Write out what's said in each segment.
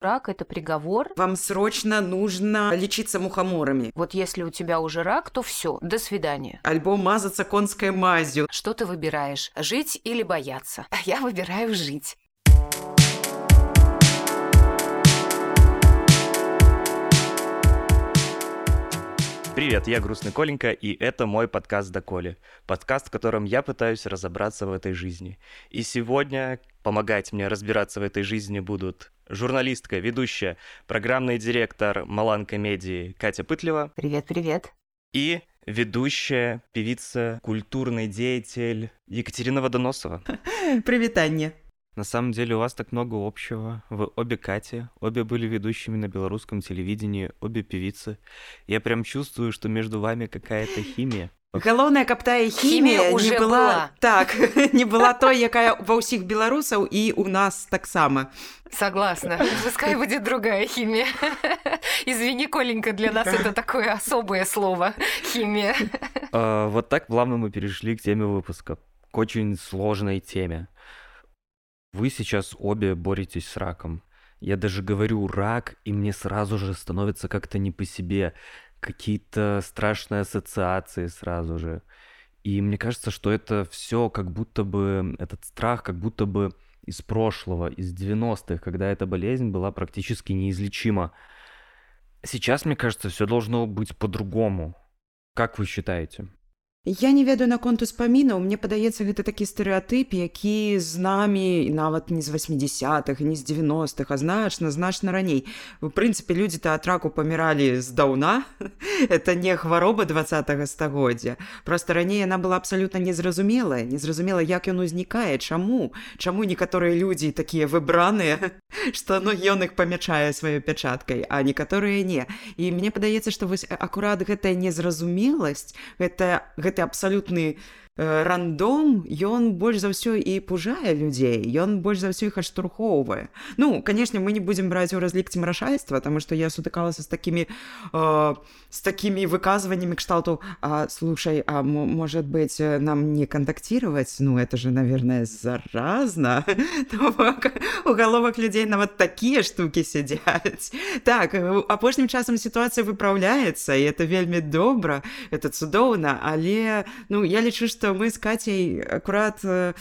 Рак – это приговор. Вам срочно нужно лечиться мухоморами. Вот если у тебя уже рак, то все, до свидания. Альбо мазаться конской мазью. Что ты выбираешь, жить или бояться? Я выбираю жить. Привет, я Грустный Коленька, и это мой подкаст «Доколе». Подкаст, в котором я пытаюсь разобраться в этой жизни. И сегодня помогать мне разбираться в этой жизни будут журналистка, ведущая, программный директор Малан Комедии Катя Пытлева. Привет-привет. И ведущая, певица, культурный деятель Екатерина Водоносова. Привет, Аня. На самом деле у вас так много общего. Вы обе Кати, обе были ведущими на белорусском телевидении, обе певицы. Я прям чувствую, что между вами какая-то химия. Галоўная каб тая Хімія хімія не уже была, была. так не была той якая ва ўсіх беларусаў і у нас таксама Согласна. Пускай будет другая химия. Извини, Коленька, для нас это такое особое слово – химия. А, Вот так плавно мы перешли к теме выпуска, к очень сложной теме. Вы сейчас обе боретесь с раком. Я даже говорю рак, и мне сразу же становится как-то не по себе. Какие-то страшные ассоциации сразу же. И мне кажется, что это все как будто бы, этот страх как будто бы из прошлого, из 90-х, когда эта болезнь была практически неизлечима. Сейчас, мне кажется, все должно быть по-другому. Как вы считаете? Я не ведаю наконт успамінаў мне падаецца гэта такі стэеатып які з намі і нават не з 80-х і не з 90-х а значна значна раней у прынцыпе людзі то ад раку паміралі здаўна это не хвароба двадцатого стагоддзя просто раней яна была абсалютна незразумелая незразумела як ён узнікае чаму чаму некаторыя людзі такія выбраныя што ну ён іх памячае сваёй пячаткай а некаторыя не і мне падаецца што вось акурат гэтая незразумеласць гэта гэты абсалютны э, рандом ён больш за ўсё і пужае людзей ён больш за ўсё іх адштурхоўвае ну канешне мы не будзем браць у разлік цемрашайства таму што я сутыкалася з такімі э, з такімі выказваннямі кшталту а, слушай а мо- может быть э, нам не контактировать ну это же наверное заразно То бок, у галовах людзей нават такія штукі сядзяць так э, апошнім часам сітуацыя выпраўляецца і это вельмі добра это цудоўна але ну я лічу што мы з кацей акурат э,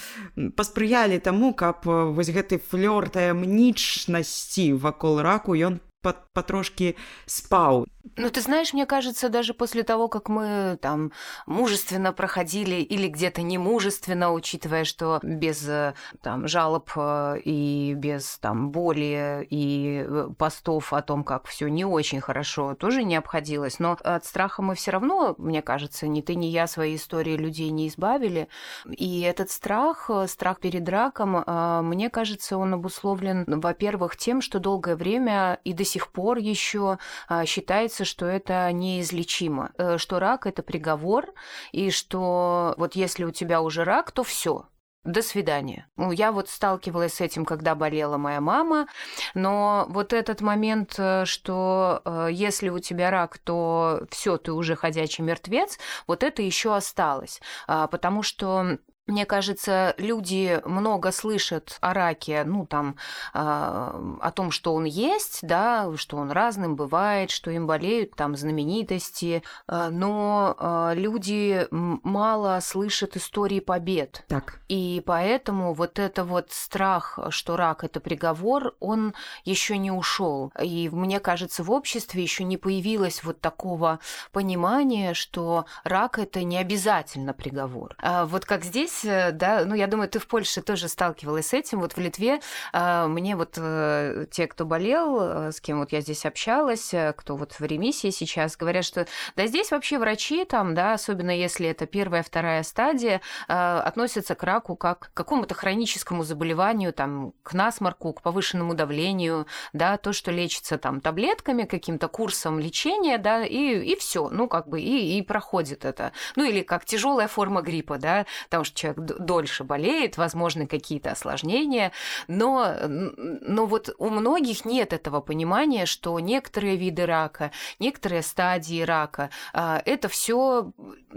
паспрыялі таму каб э, вось гэты флёр таямнічнасці вакол раку ён патрошкі спаў Ну, ты знаешь, мне кажется, даже после того, как мы там мужественно проходили или где-то немужественно, учитывая, что без э, там жалоб э, и без там боли и э, постов о том, как все не очень хорошо, тоже не обходилось. Но от страха мы все равно, мне кажется, ни ты, ни я свои истории людей не избавили. И этот страх, страх перед раком, мне кажется, он обусловлен, во-первых, тем, что долгое время и до сих пор еще а, считается, что это неизлечимо, э, что рак это приговор, и что вот если у тебя уже рак, то все. До свидания. Ну, я вот сталкивалась с этим, когда болела моя мама, но вот этот момент, э, что э, если у тебя рак, то все, ты уже ходячий мертвец, вот это еще осталось, А, потому что мне кажется, люди много слышат о раке, ну, там, а, о том, что он есть, да, что он разным бывает, что им болеют там знаменитости, а, но а, люди мало слышат истории побед. так И поэтому вот это вот страх, что рак это приговор, он еще не ушел. И мне кажется, в обществе еще не появилось вот такого понимания, что рак это не обязательно приговор. А вот как здесь, э, да, ну я думаю, ты в Польше тоже сталкивалась с этим. Вот в Литве а, мне вот э, те, кто болел, э, с кем вот я здесь общалась, кто вот в ремиссии сейчас, говорят, что да здесь вообще врачи там, да, особенно если это первая, вторая стадия, э, относятся к раку как к какому-то хроническому заболеванию, там, к насморку, к повышенному давлению, да, то, что лечится там таблетками, каким-то курсом лечения, да, и, и все, ну, как бы, и, и проходит это. Ну, или как тяжелая форма гриппа, да, потому что человек дольше болеет, возможны какие-то осложнения, но, но вот у многих нет этого понимания, что некоторые виды рака, некоторые стадии рака, а, это все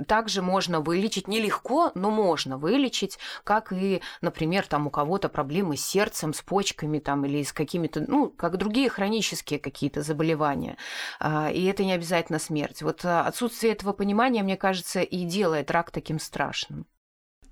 также можно вылечить нелегко, но можно вылечить, как и, например, там у кого-то проблемы с сердцем, с почками там или с какими-то, ну, как другие хронические какие-то заболевания. А, и это не обязательно смерть. Вот отсутствие этого понимания, мне кажется, и делает рак таким страшным.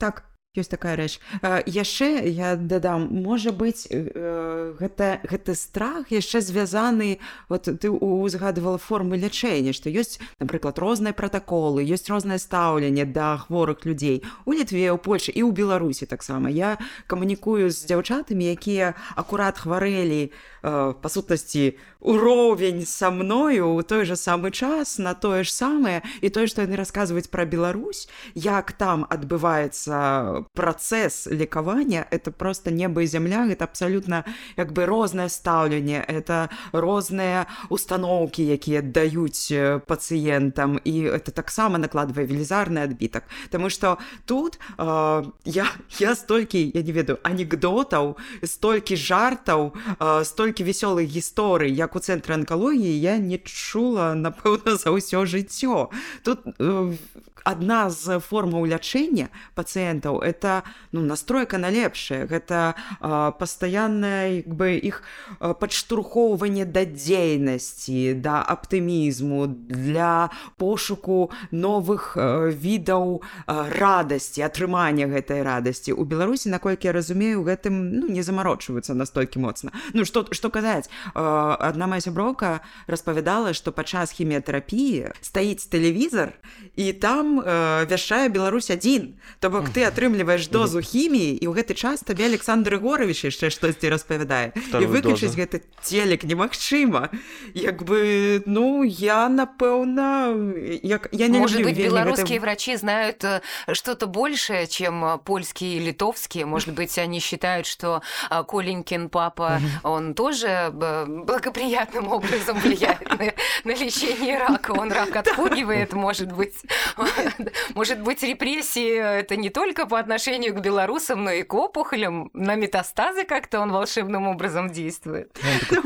Так, ёсць такая рэч. Яшчэ я дадам можа быць э, гэта гэты страх яшчэ звязаны вот ты узгадывала формы лячэння што ёсць напрыклад розныя пратаколы ёсць рознае стаўленне да хворых людзей. У літве ў польльше і ў беларусі таксама. Я камунікую з дзяўчатамі якія акурат хварэлі э, па сутнасці уровень са мною у той же самы час на тое ж самае і тое што яны расказваюць пра Беларусь як там адбываецца працэс лекавання это просто неба і зямля это абсалютна як бы рознае стаўленне это розныя установкі якія даюць пацыентам і это таксама накладвае велізарны адбітак Таму что тут э, я я столькі я не ведаю анекдотаў столькі жартаў э, столькі вясёлых гісторый як у цэнтры анкалогіі я не чула напэўна за ўсё жыццё. Тут э, адна з формаў лячэння пацыентаў это ну настройка на лепшае. Гэта пастаянная бы іх падштурхоўванне да дзейнасці да аптымізму для пошуку новых відаў радасці атрымання гэтай радасці. У беларусі наколькі я разумею гэтым ну не замарочваюцца настолькі моцна. Ну что что казаць адна моя сяброўка распавядала што падчас хіміятэрапіі стаіць тэлевізор і там э, вяшчае Беларусь адзін. То бок ты атрымліваеш дозу хіміі і ў гэты час табе Александр Горович яшчэ штосьці распавядае. І выключыць гэты целек немагчыма. Як бы ну я напэўна як я не может быть беларускія гэта... врачи знают э, что-то большее чем э, польские и литовские? Может быть они считают что э, коленькин папа он тоже благоприятным образом влияет на, на лечение рака он рак отпугивает может быть Может быть, репрессии это не только по отношению к белорусам, но и к опухолям. На метастазы как-то он волшебным образом действует.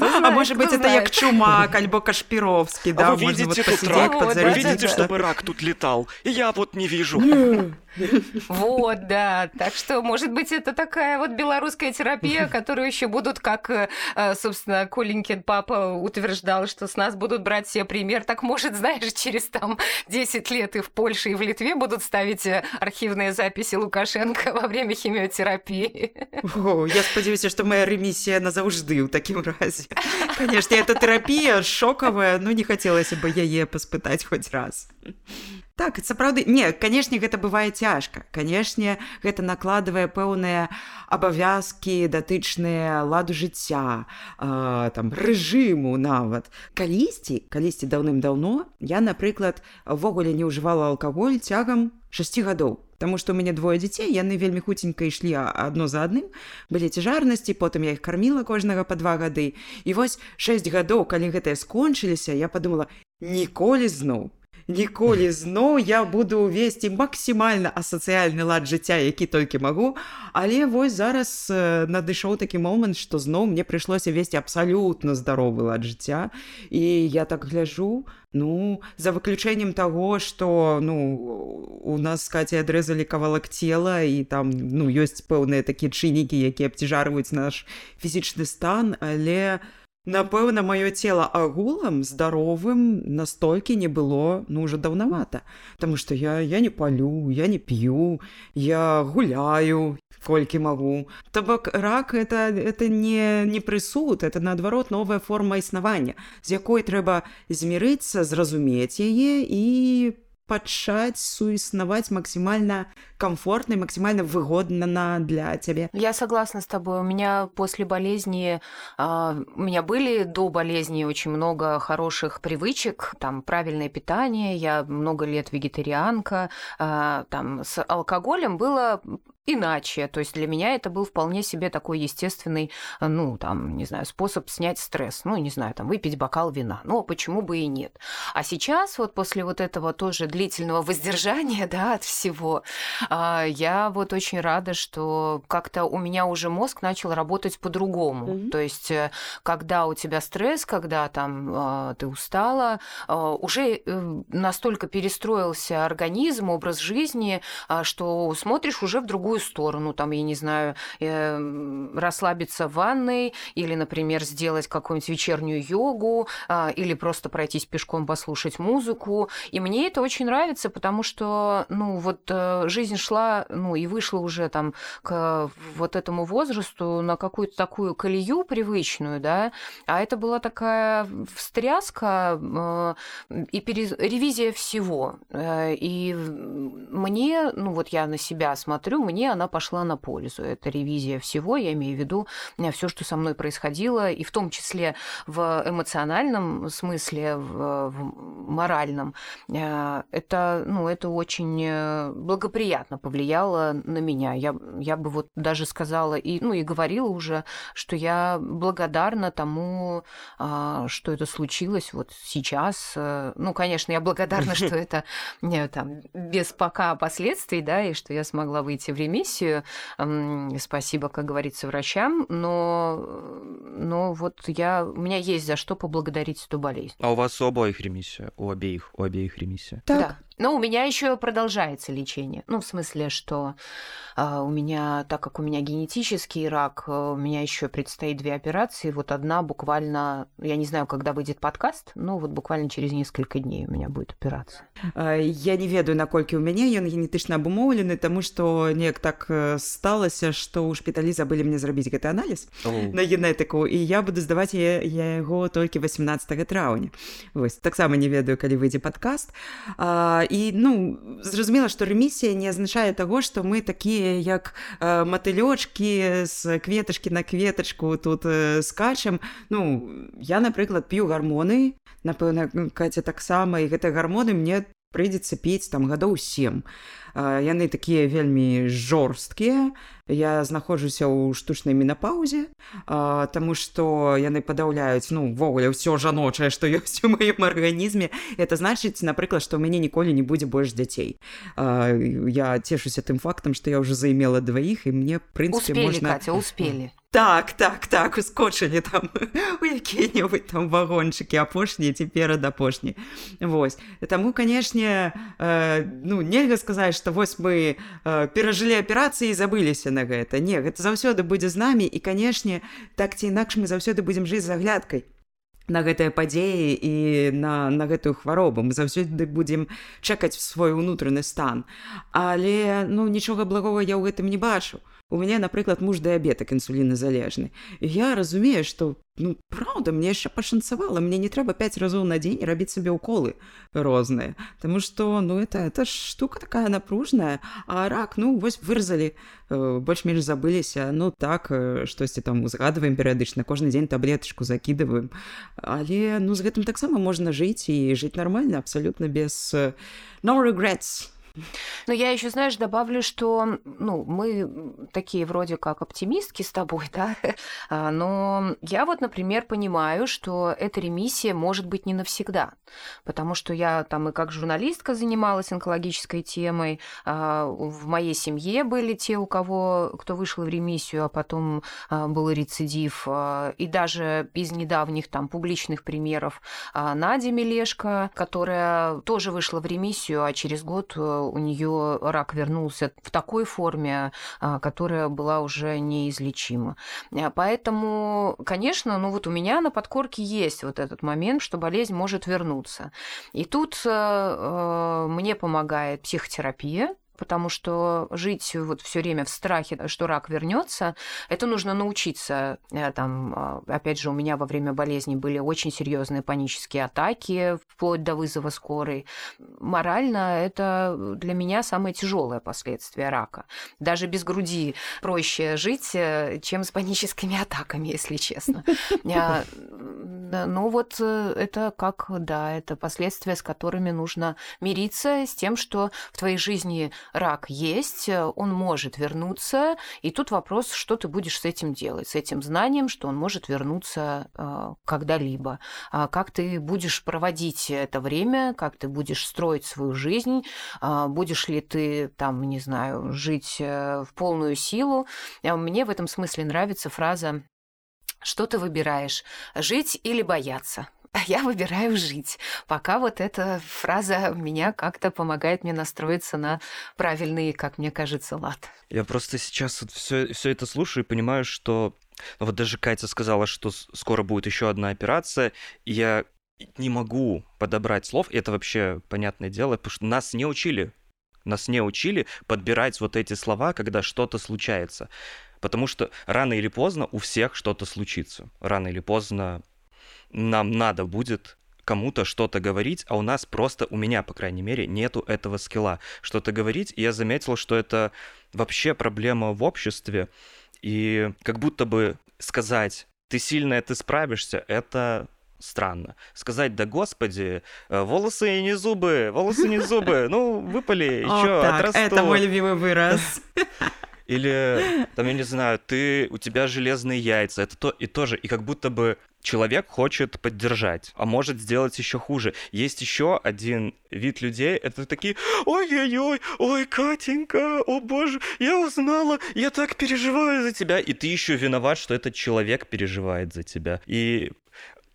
А может быть, это як Чумак, альбо Кашпировский, да? Вы видите тут рак? Вы видите, чтобы рак тут летал? И я вот не вижу. Вот, да. Так что, может быть, это такая вот белорусская терапия, которую еще будут, как, э, собственно, Коленькин папа утверждал, что с нас будут брать все пример. Так, может, знаешь, через там 10 лет и в Польше, и в Литве будут ставить э, архивные записи Лукашенко во время химиотерапии. О, я сподіваюся, что моя ремиссия назаўжды ў такім разе. Конечно, эта терапия шоковая, но не хотелось бы яе паспытаць хоть раз. Так сапраўды не канешне гэта бывае цяжка канешне гэта накладвае пэўныя абавязкі датычныя ладу жыцця э, там рэжыму нават калісьці калісьці даўным-даўно я напрыклад увогуле не ўжывала алкаголь цягам 6 гадоў Таму што у мяне двое дзяцей яны вельмі хуценька ішлі адно за адным былі цяжарнасці потым я іх карміла кожнага па два гады і вось 6 гадоў калі гэтыя скончыліся я подумала ніколі зноў ніколі зноў я буду весці максімальна асацыяльны лад жыцця які толькі магу. Але вось зараз надышоў такі момант што зноў мне прыйшлося весці абсалютна здаровы лад жыцця. І я так гляжу ну за выключэннем таго што ну у нас каці адрэзалі кавалак цела і там ну ёсць пэўныя такія чыннікі якія абцяжарваюць наш фізічны стан але у Напэўна, маё цела агулам здаровым настолькі не было ну уже даўнавата, Таму што я, я не палю, я не п'ю, я гуляю колькі магу. То бок рак это, это не, не прысуд, это наадварот новая форма існавання, з якой трэба змірыцца, зразумець яе і пачаць суіснаваць максимально комфортно и максимально выгодно для тебе. Я согласна с тобой. У меня после болезни, а, у меня были до болезни очень много хороших привычек, там правильное питание, я много лет вегетарианка, а, там с алкоголем было иначе. То есть для меня это был вполне себе такой естественный, э, ну, там, не знаю, способ снять стресс. Ну, не знаю, там, выпить бокал вина. Ну, почему бы и нет. А сейчас вот после вот этого тоже длительного воздержания, да, от всего, А, я вот очень рада, что как-то у меня уже мозг начал работать по-другому. Mm-hmm. То есть, э, когда у тебя стресс, когда там а, ты устала, а, уже э, настолько перестроился организм, образ жизни, что смотришь уже в другую сторону. Там, я не знаю, э, расслабиться в ванной или, например, сделать какую-нибудь вечернюю йогу или просто пройтись пешком, послушать музыку. И мне это очень нравится, потому что, ну, вот жизнь шла, ну, и вышла уже там к вот этому возрасту на какую-то такую колею привычную, да, а это была такая встряска э, и перез... ревизия всего. Э, и мне, ну, вот я на себя смотрю, мне она пошла на пользу. Это ревизия всего, я имею в виду э, все, что со мной происходило, и в том числе в эмоциональном смысле, в, в моральном. Это, ну, это очень благоприятно повлияло на меня. Я, я бы вот даже сказала, и, ну, и говорила уже, что я благодарна тому, а, что это случилось вот сейчас. Э, ну, конечно, я благодарна, что это там, без пока последствий, да, и что я смогла выйти в ремиссию. Спасибо, как говорится, врачам, но, но вот я, у меня есть за что поблагодарить эту болезнь. А у вас у обоих ремиссия? У обеих, у обеих ремиссия? Так. Да. Но у меня еще продолжается лечение. Ну, в смысле, что э, у меня, так как у меня генетический рак, э, у меня еще предстоит две операции. Вот одна буквально, я не знаю, когда выйдет подкаст, но вот буквально через несколько дней у меня будет операция. Я не ведаю, наколькі у мяне ён генетычна абумоўлены, таму што неяк так сталася, што ў шпіталі забылі мне зрабіць гэты аналіз oh. на генетыку і я буду здаваць я, я яго толькі 18 траўня. Вось таксама не ведаю, калі выйдзе падкаст. А, і ну зразумела што рэмісія не азначае таго што мы такія як э, матылёчкі з кветачкі на кветачку тут э, скачам. Ну я напрыклад п'ю гармоны. Напэўна каця таксама і гэтыя гармоны мне прыйдзецца піць там гадоў сем. Яны такія вельмі жорсткія. Я знаходжуся ў штучнай менапаўзе Таму што яны падаўляюць ну ввогуле ўсё жаночае што ёсць у маім арганізме. Это значыць напрыклад што ў мяне ніколі не будзе больш дзяцей. Я цешуся тым фактам што я ўжо займела дваіх і мне прынцыпе можна успелі так так так ускочылі там. У якія-небудзь там вагончыкі апошнія ці перад апошні Вось. Таму канешне э, ну нельга сказаць што вось мы э, перажылі аперацыі забыліся на гэта. Не гэта заўсёды будзе з намі і канешне так ці інакш мы заўсёды будзем жыць з аглядкай на гэтыя падзеі і на, на гэтую хваробу. Мы заўсёды будзем чакаць свой унутраны стан. Але ну нічога благога я ў гэтым не бачу у мяне напрыклад муж дыябетак інсуліназалежны я разумею што ну праўда мне яшчэ пашанцавала мне не трэба пяць разоў на дзень рабіць сабе ўколы розныя Таму што ну это это ж штука такая напружная а рак ну вось выразалі э, больш-менш забыліся ну так э, штосьці там узгадваем перыядычна кожны дзень таблетачку закідываем але ну з гэтым таксама можна жыць і жыць нармальна абсалютна без э, no regrets Но я еще, знаешь, добавлю, что ну, мы такие вроде как оптимистки с тобой, да, а, но я вот, например, понимаю, что эта ремиссия может быть не навсегда, потому что я там и как журналистка занималась онкологической темой, а, в моей семье были те, у кого, кто вышел в ремиссию, а потом а, был рецидив, и даже из недавних там публичных примеров Надя Мелешко, которая тоже вышла в ремиссию, а через год у нее рак вернулся в такой форме, а, которая была уже неизлечима. А, поэтому, конечно, ну вот у меня на подкорке есть вот этот момент, что болезнь может вернуться. И тут э, э, мне помогает психотерапия, потому что жить вот все время в страхе, что рак вернется, это нужно научиться. Э, там, а, опять же, у меня во время болезни были очень серьезные панические атаки, вплоть до вызова скорой. Морально это для меня самое тяжелое последствие рака. Даже без груди проще жить, э, чем с паническими атаками, если честно. А, ну вот э, это как, да, это последствия, с которыми нужно мириться, с тем, что в твоей жизни рак есть, он может вернуться, и тут вопрос, что ты будешь с этим делать, с этим знанием, что он может вернуться э, когда-либо, а как ты будешь проводить это время, как ты будешь строить свою жизнь, э, будешь ли ты там, не знаю, жить в полную силу. Мне в этом смысле нравится фраза что ты выбираешь, жить или бояться? А я выбираю жить. Пока вот эта фраза меня как-то помогает мне настроиться на правильный, как мне кажется, лад. Я просто сейчас вот все, все это слушаю и понимаю, что вот даже Катя сказала, что скоро будет еще одна операция, и я не могу подобрать слов, и это вообще понятное дело, потому что нас не учили, нас не учили подбирать вот эти слова, когда что-то случается. Потому что рано или поздно у всех что-то случится. Рано или поздно нам надо будет кому-то что-то говорить, а у нас просто, у меня, по крайней мере, нету этого скилла что-то говорить. И я заметил, что это вообще проблема в обществе. И как будто бы сказать, ты сильная, ты справишься, это странно. Сказать, да господи, э, волосы не зубы, волосы не зубы, ну, выпали, еще отрастут. Это мой любимый выраз. Или, там, я не знаю, ты, у тебя железные яйца, это то и тоже. И как будто бы человек хочет поддержать, а может сделать еще хуже. Есть еще один вид людей, это такие, ой-ой-ой, ой, Катенька, о боже, я узнала, я так переживаю за тебя. И ты еще виноват, что этот человек переживает за тебя. И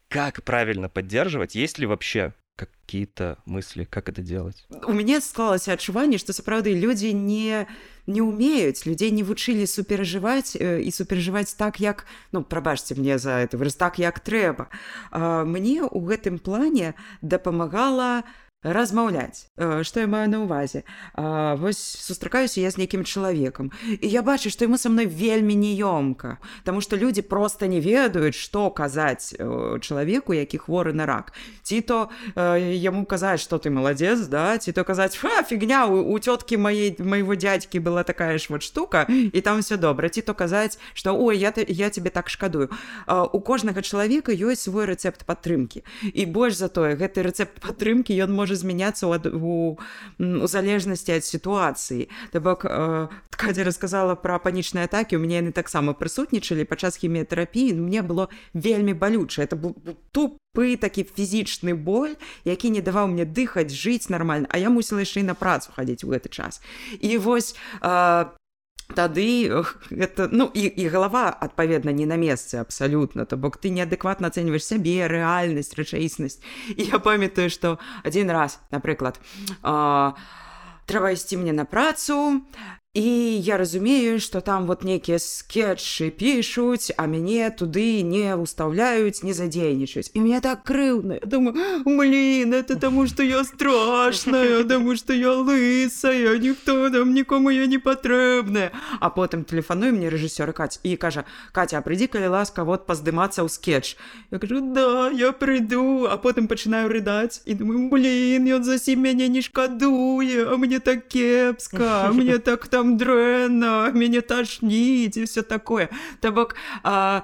как правильно поддерживать, есть ли вообще какие-то мысли, как это делать? У меня склалось адчуванне, што сапраўды людзі не не умеюць людзей не вучылі суперажываць э, і суперажываць так як ну прабачце мне за это выраз так як трэба мне ў гэтым плане дапамагала размаўляць что я маю на увазе а, вось сустракаюся я з нейкім чалавекам і я бачу што яму са мной вельмі неёмка Таму што людзі просто не ведаюць што казаць чалавеку які хворы на рак ці то яму казаць что ты маладзец да ці то казаць фігня у цёткі маей майго дядькі была такая ж вот штука і там все добра ці то казаць что ой я я тебе так шкадую у кожнага чалавека ёсць свой рэцэпт падтрымки і больш за тое гэты рэцэпт падтрымки ён можа можа змяняцца ў, у, у залежнасці ад сітуацыі то бок э, кадзя расказала пра панічныя атакі у мяне яны таксама прысутнічалі падчас хіміятэрапіі мне было вельмі балюча это был тупы такі фізічны боль які не даваў мне дыхаць жыць нармальна а я мусіла яшчэ і на працу хадзіць у гэты час. І вось э, тады это ну і, і галава адпаведна не на месцы абсалютна то бок ты неадэкватна ацэньваеш сябе рэальнасць рэчаіснасць і я памятаю што адзін раз напрыклад трэба ісці мне на працу І я разумею, што там вот нейкія скетчы пішуць, а мяне туды не ўстаўляюць, не задзейнічаюць. І мне так крыўна. думаю блин, это таму, што я страшная, таму што я лысая, ніхто там нікому я не патрэбная. А потым тэлефаную мне рэжысёр Каць і кажа: Катя, прыйдзі, калі ласка, вот паздымацца ў скетч. Я кажу да, я прыйду, а потым пачынаю рыдаць і думаю блин, ён засім мяне не шкадуе, а мне так кепска, мне так там там дрэнна мяне ташніць і все такое то бок а,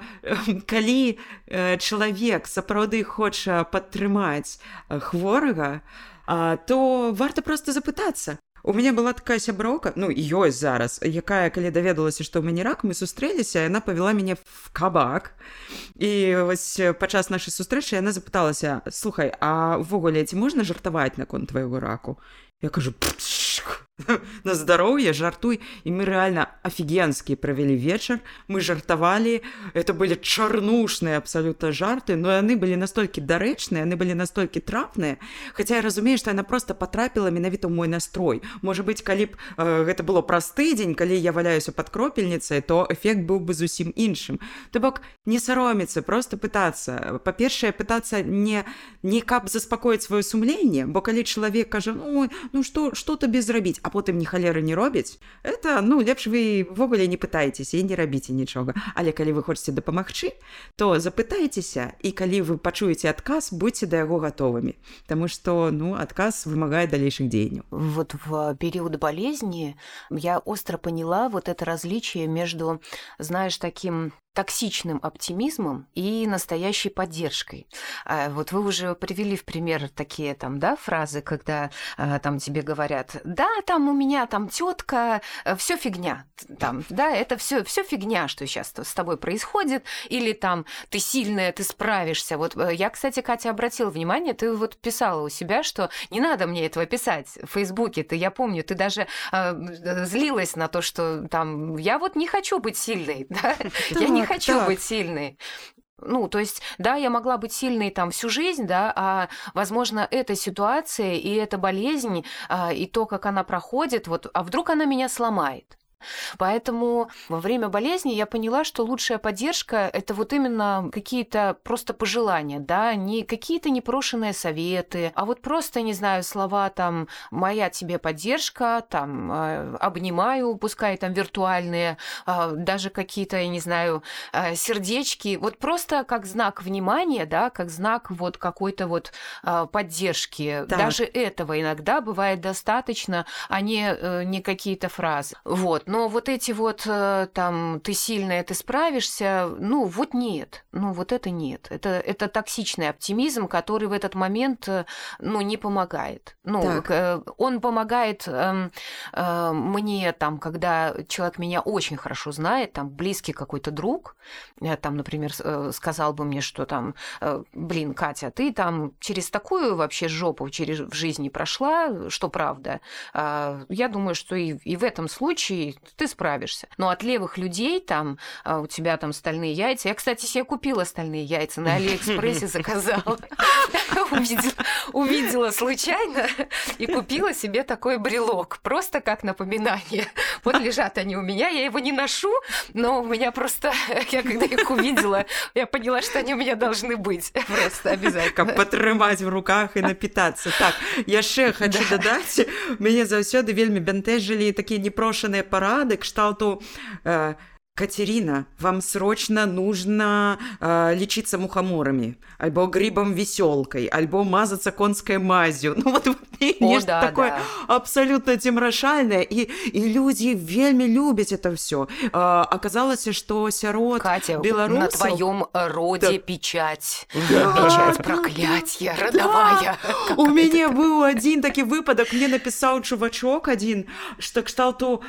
калі э, чалавек сапраўды хоча падтрымаць э, хворага а, то варта просто запытацца У меня была такая сяброўка ну ёсць зараз якая калі даведалася што ў мяне рак мы сустрэліся яна павяла мяне в кабак і вось падчас нашай сустрэчы яна запыталася слухай а ўвогуле ці можна жартаваць наконт твайго раку я кажу на здоровье, жартуй. И мы реально офигенские провели вечер. Мы жартовали. Это были чарнушные абсолютно жарты, но они были настолько доречные, они были настолько трапные. Хотя я разумею, что она просто потрапила менавіта мой настрой. Может быть, калі б э, это было просты день, калі я валяюся под кропельницей, то эффект был бы зусім іншим. То бок не саромиться, просто пытаться. По-першее, пытаться не, не каб заспокоить свое сумление, бо калі человек кажа, ну, ну что, что-то без зрабіць, а потым ні халеры не робіць это ну лепш вы ввогуле не пытаецеся і не рабіце нічога але калі вы хочаце дапамагчы то запытайцеся і калі вы пачуеце адказ будьце да яго гатовымі Таму что ну адказ вымагае далейшых дзеянняў вот в период болезни я остро поняла вот это различие между знаешь таким токсичным оптимизмом и настоящей поддержкой. А, вот вы уже привели в пример такие там, да, фразы, когда а, там тебе говорят, да, там у меня там тетка, э, все фигня, там, да, это все все фигня, что сейчас с тобой происходит, или там ты сильная, ты справишься. Вот э, я, кстати, Катя обратила внимание, ты вот писала у себя, что не надо мне этого писать в Фейсбуке, ты, я помню, ты даже э, злилась на то, что там я вот не хочу быть сильной, да, я не хочу так. быть сильной. Ну, то есть, да, я могла быть сильной там всю жизнь, да, а, возможно, эта ситуация и эта болезнь, а, и то, как она проходит, вот, а вдруг она меня сломает? Поэтому во время болезни я поняла, что лучшая поддержка – это вот именно какие-то просто пожелания, да, не какие-то непрошенные советы, а вот просто, не знаю, слова там «моя тебе поддержка», там э, «обнимаю», пускай там виртуальные, а, даже какие-то, я не знаю, э, сердечки, вот просто как знак внимания, да, как знак вот какой-то вот а, поддержки. Так. Даже этого иногда бывает достаточно, а не, э, не какие-то фразы. Вот. Но вот эти вот э, там ты сильная, ты справишься, ну вот нет, ну вот это нет. Это, это токсичный оптимизм, который в этот момент э, ну, не помогает. Ну, так. Э, он помогает э, э, мне там, когда человек меня очень хорошо знает, там близкий какой-то друг, там, например, сказал бы мне, что там, блин, Катя, ты там через такую вообще жопу через, в жизни прошла, что правда. А, я думаю, что и, и в этом случае ты справишься. Но от левых людей там а, у тебя там стальные яйца. Я, кстати, себе купила стальные яйца на Алиэкспрессе, заказала. Увидела случайно и купила себе такой брелок. Просто как напоминание. Вот лежат они у меня, я его не ношу, но у меня просто, я когда их увидела, я поняла, что они у меня должны быть. Просто обязательно. Как потрымать в руках и напитаться. Так, я ще хочу додать, мяне заўсёды вельмі бянтэжылі такія непрошаныя парады парады кшталту э, Катерина, вам срочно нужно э, лечиться мухоморами, альбо грибом веселкой, альбо мазаться конской мазью. Ну вот нешта да, такое да. абсолютно цемрашальнае і і людзі вельмі любяць это все аказалася что сярод Катя беларусаў... на твоем роде да. печать да. печать проклятье родовая да. у мяне быў один такі выпадак мне напісаў чувачок один что кшталту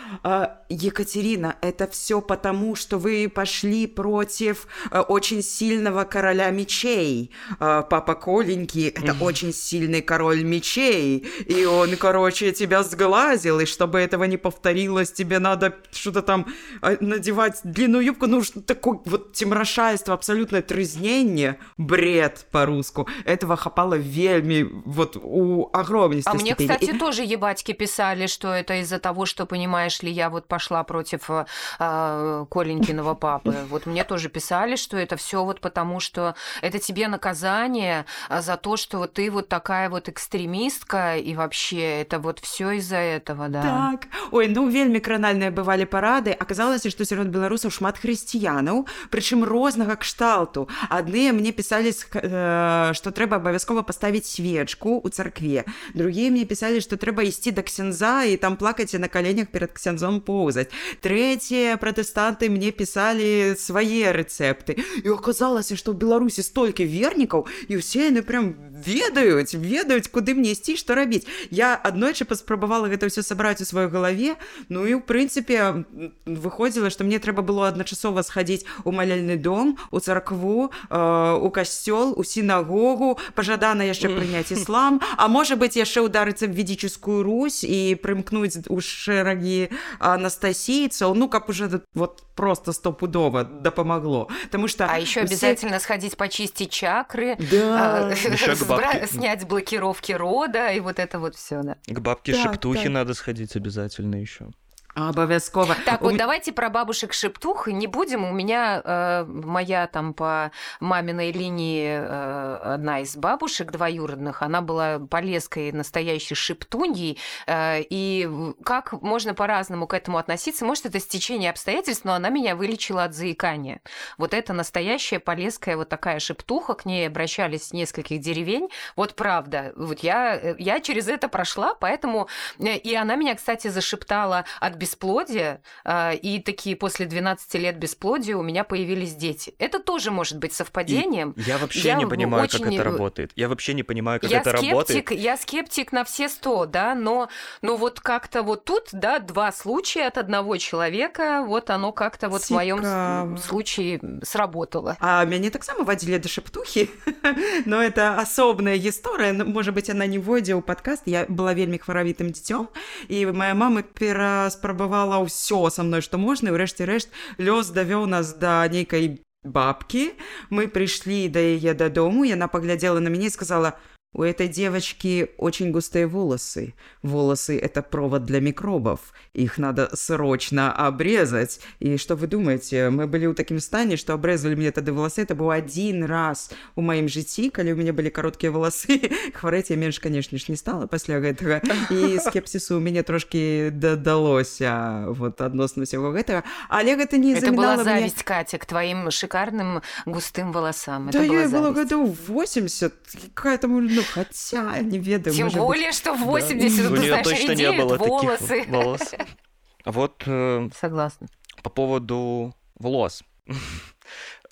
Екатерина это все потому что вы пошли против очень сильного короля мечей. Папа коленький это очень сильный король мечей и он, короче, тебя сглазил, и чтобы этого не повторилось, тебе надо что-то там а, надевать длинную юбку, ну, что такое вот темрошайство, абсолютное трязнение, бред по-русски. Этого хапало вельми вот у огромнейшей А мне, кстати, и... тоже ебатьки писали, что это из-за того, что, понимаешь ли, я вот пошла против э, Коленькиного папы. Вот мне тоже писали, что это все вот потому, что это тебе наказание за то, что вот ты вот такая вот экстремистка, и вообще это вот все из-за этого да так ой ну вельмі кранальныя бывалі парады аказалася што сярод беларусаў шмат хрысціянаў прычым рознага кшталту адныя мне пісалі што трэба абавязкова паставіць свечку у царкве другія мне пісалі што трэба ісці да ксяндза і там плакаць на каленях перад ксяндзом поўзаць трэція пратэстанты мне пісалі свае рэцэпты і оказалася што ў беларусі столькі вернікаў і ўсе яны прям ведаюць ведаюць куды мне ісці што рабіць я аднойчы паспрабавала гэта ўсё сабраць у сваёй галаве ну і ў прынцыпе выходзіла што мне трэба было адначасова схадзіць у маляльны дом у царкву э, у касцёл у сінагогу пажадана яшчэ прыняць іслам а можа быть яшчэ ударыцца в ведическую Русь і прымкнуць у шэрагі анастасійцаў ну каб уже вот просто стопудово дапамагло потому что а еще обязательно все... сходить почистить чакры да. э, снять блокировки рода и вот это вот все да. к бабке да, шептухи да. надо сходить обязательно еще Обовязково. Так, вот давайте про бабушек шептух не будем. У меня э, моя там по маминой линии э, одна из бабушек двоюродных, она была полеской настоящей шептуньей. Э, и как можно по-разному к этому относиться? Может, это стечение обстоятельств, но она меня вылечила от заикания. Вот это настоящая полеская вот такая шептуха, к ней обращались с нескольких деревень. Вот правда. Вот я, я через это прошла, поэтому... Э, и она меня, кстати, зашептала от бесплодия, а, и такие после 12 лет бесплодия у меня появились дети. Это тоже может быть совпадением. И я вообще я не понимаю, очень... как это работает. Я вообще не понимаю, как я это скептик, работает. Я скептик на все сто, да, но, но вот как-то вот тут, да, два случая от одного человека, вот оно как-то вот Цікаво. в моем случае сработало. А меня так само водили до шептухи, но это особая история, может быть, она не вводила подкаст, я была вельми хваравітым дзіцём, і моя мама пераспрабавала ўсё со мной, што можна, і ўрэшце рэшт лёс давёў нас да нейкай бабкі. Мы прыйшлі да яе дадому, яна паглядзела на мяне і сказала: у этой девочки очень густые волосы. Волосы – это провод для микробов. Их надо срочно обрезать. И что вы думаете? Мы были у таким стане, что обрезали мне тогда волосы. Это был один раз у моим житті, когда у меня были короткие волосы. Хвореть я меньше, конечно, не стала после этого. И скепсису у меня трошки додалося вот относно всего этого. Але это не Это была зависть, мне... Катя, к твоим шикарным густым волосам. Да, это я была году 80. Какая-то, ну, Хотя, не ведаю. Тем более, быть... что в 80 да. у нее точно не было волосы. таких волос. Вот. Э, Согласна. По поводу волос.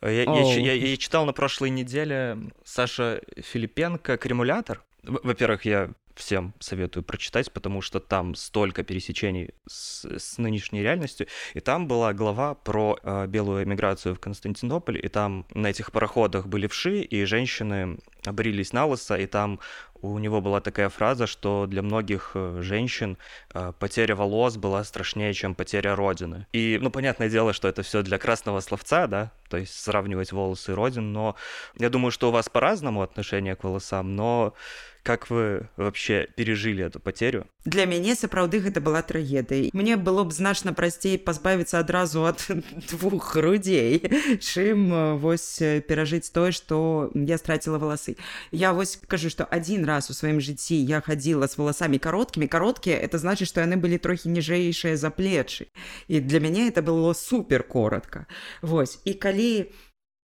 Я, я, я, я читал на прошлой неделе Саша Филипенко «Кремулятор». Во-первых, я всем советую прочитать, потому что там столько пересечений с, с нынешней реальностью. И там была глава про э, белую эмиграцию в Константинополь, и там на этих пароходах были вши, и женщины брились на лысо, и там у него была такая фраза, что для многих э, женщин э, потеря волос была страшнее, чем потеря родины. И, ну, понятное дело, что это все для красного словца, да, то есть сравнивать волосы и родин, но я думаю, что у вас по-разному отношение к волосам, но как вы вообще пережили эту потерю? Для мяне сапраўды гэта была трагедыя. Мне было б значна прасцей пазбавіцца адразу ад двух грудзей, чым э, вось перажыць тое, што я страціла валасы. Я вось кажу, што адзін раз у сваім жыцці я хадзіла з валасамі кароткімі кароткія, это значыць, што яны былі трохі ніжэйшыя за плечы. І для мяне это было супер коротко. Вось і калі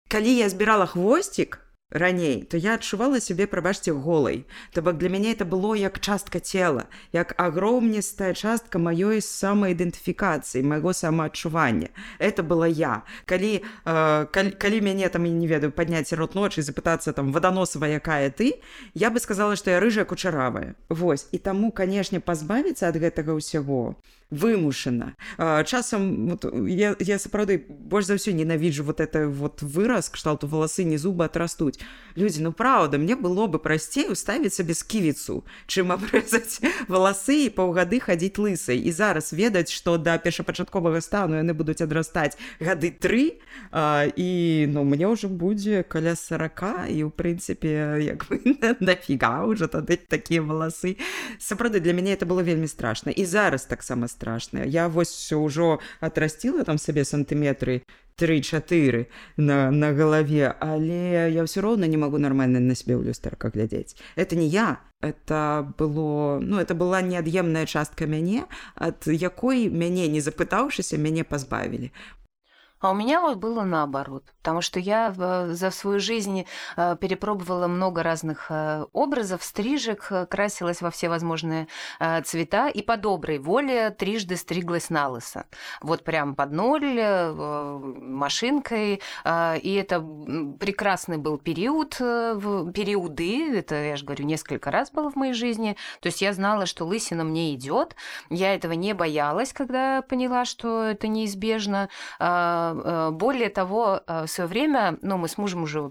калі я збірала хвосцік, раней то я адчувала сябе прабачце голай то бок для мяне это было як частка цела як агромністая частка маёй самаідэнтыфікацыі майго самаадчування это была я калі э, калі, калі мяне там і не ведаю падняць рот ночы запытацца там ваданосава якая ты я бы сказала што я рыжая кучаравая Вось і таму канешне пазбавіцца ад гэтага ўсяго вымушана часам вот, я, я сапраўды больш за ўсё ненавіджу вот это вот выраз кшталту валасы не зубы отрастуць людзі ну праўда мне было бы прасцей уставіцца без ківіцу чым абрэзаць валасы і паўгады хадзіць лысай і зараз ведаць што да першапачатковага стану яны будуць адрастаць гады тры і ну мне ўжо будзе каля сорока і у прынцыпе як нафіга ўжо тады такія валасы сапраўды для мяне это было вельмі страшна і зараз таксама страшна страшная я вось ўжо отрасціла там сабе сантыметры три-чатыры на, на галаве але я все роўна не могу нармальна на себе ў люстэрка глядзець это не я это было ну это была неад'емная частка мяне ад якой мяне не запытаўшыся мяне пазбавілі А у меня вот было наоборот, потому что я за свою жизнь э, перепробовала много разных э, образов, стрижек, э, красилась во все возможные цвета и по доброй воле трижды стриглась на лысо. Вот прям под ноль, машинкой. И это прекрасный был период, периоды, это, я же говорю, несколько раз было в моей жизни. То есть я знала, что лысина мне идет. Я этого не боялась, когда поняла, что это неизбежно Э, более того, э, в свое время, ну, мы с мужем уже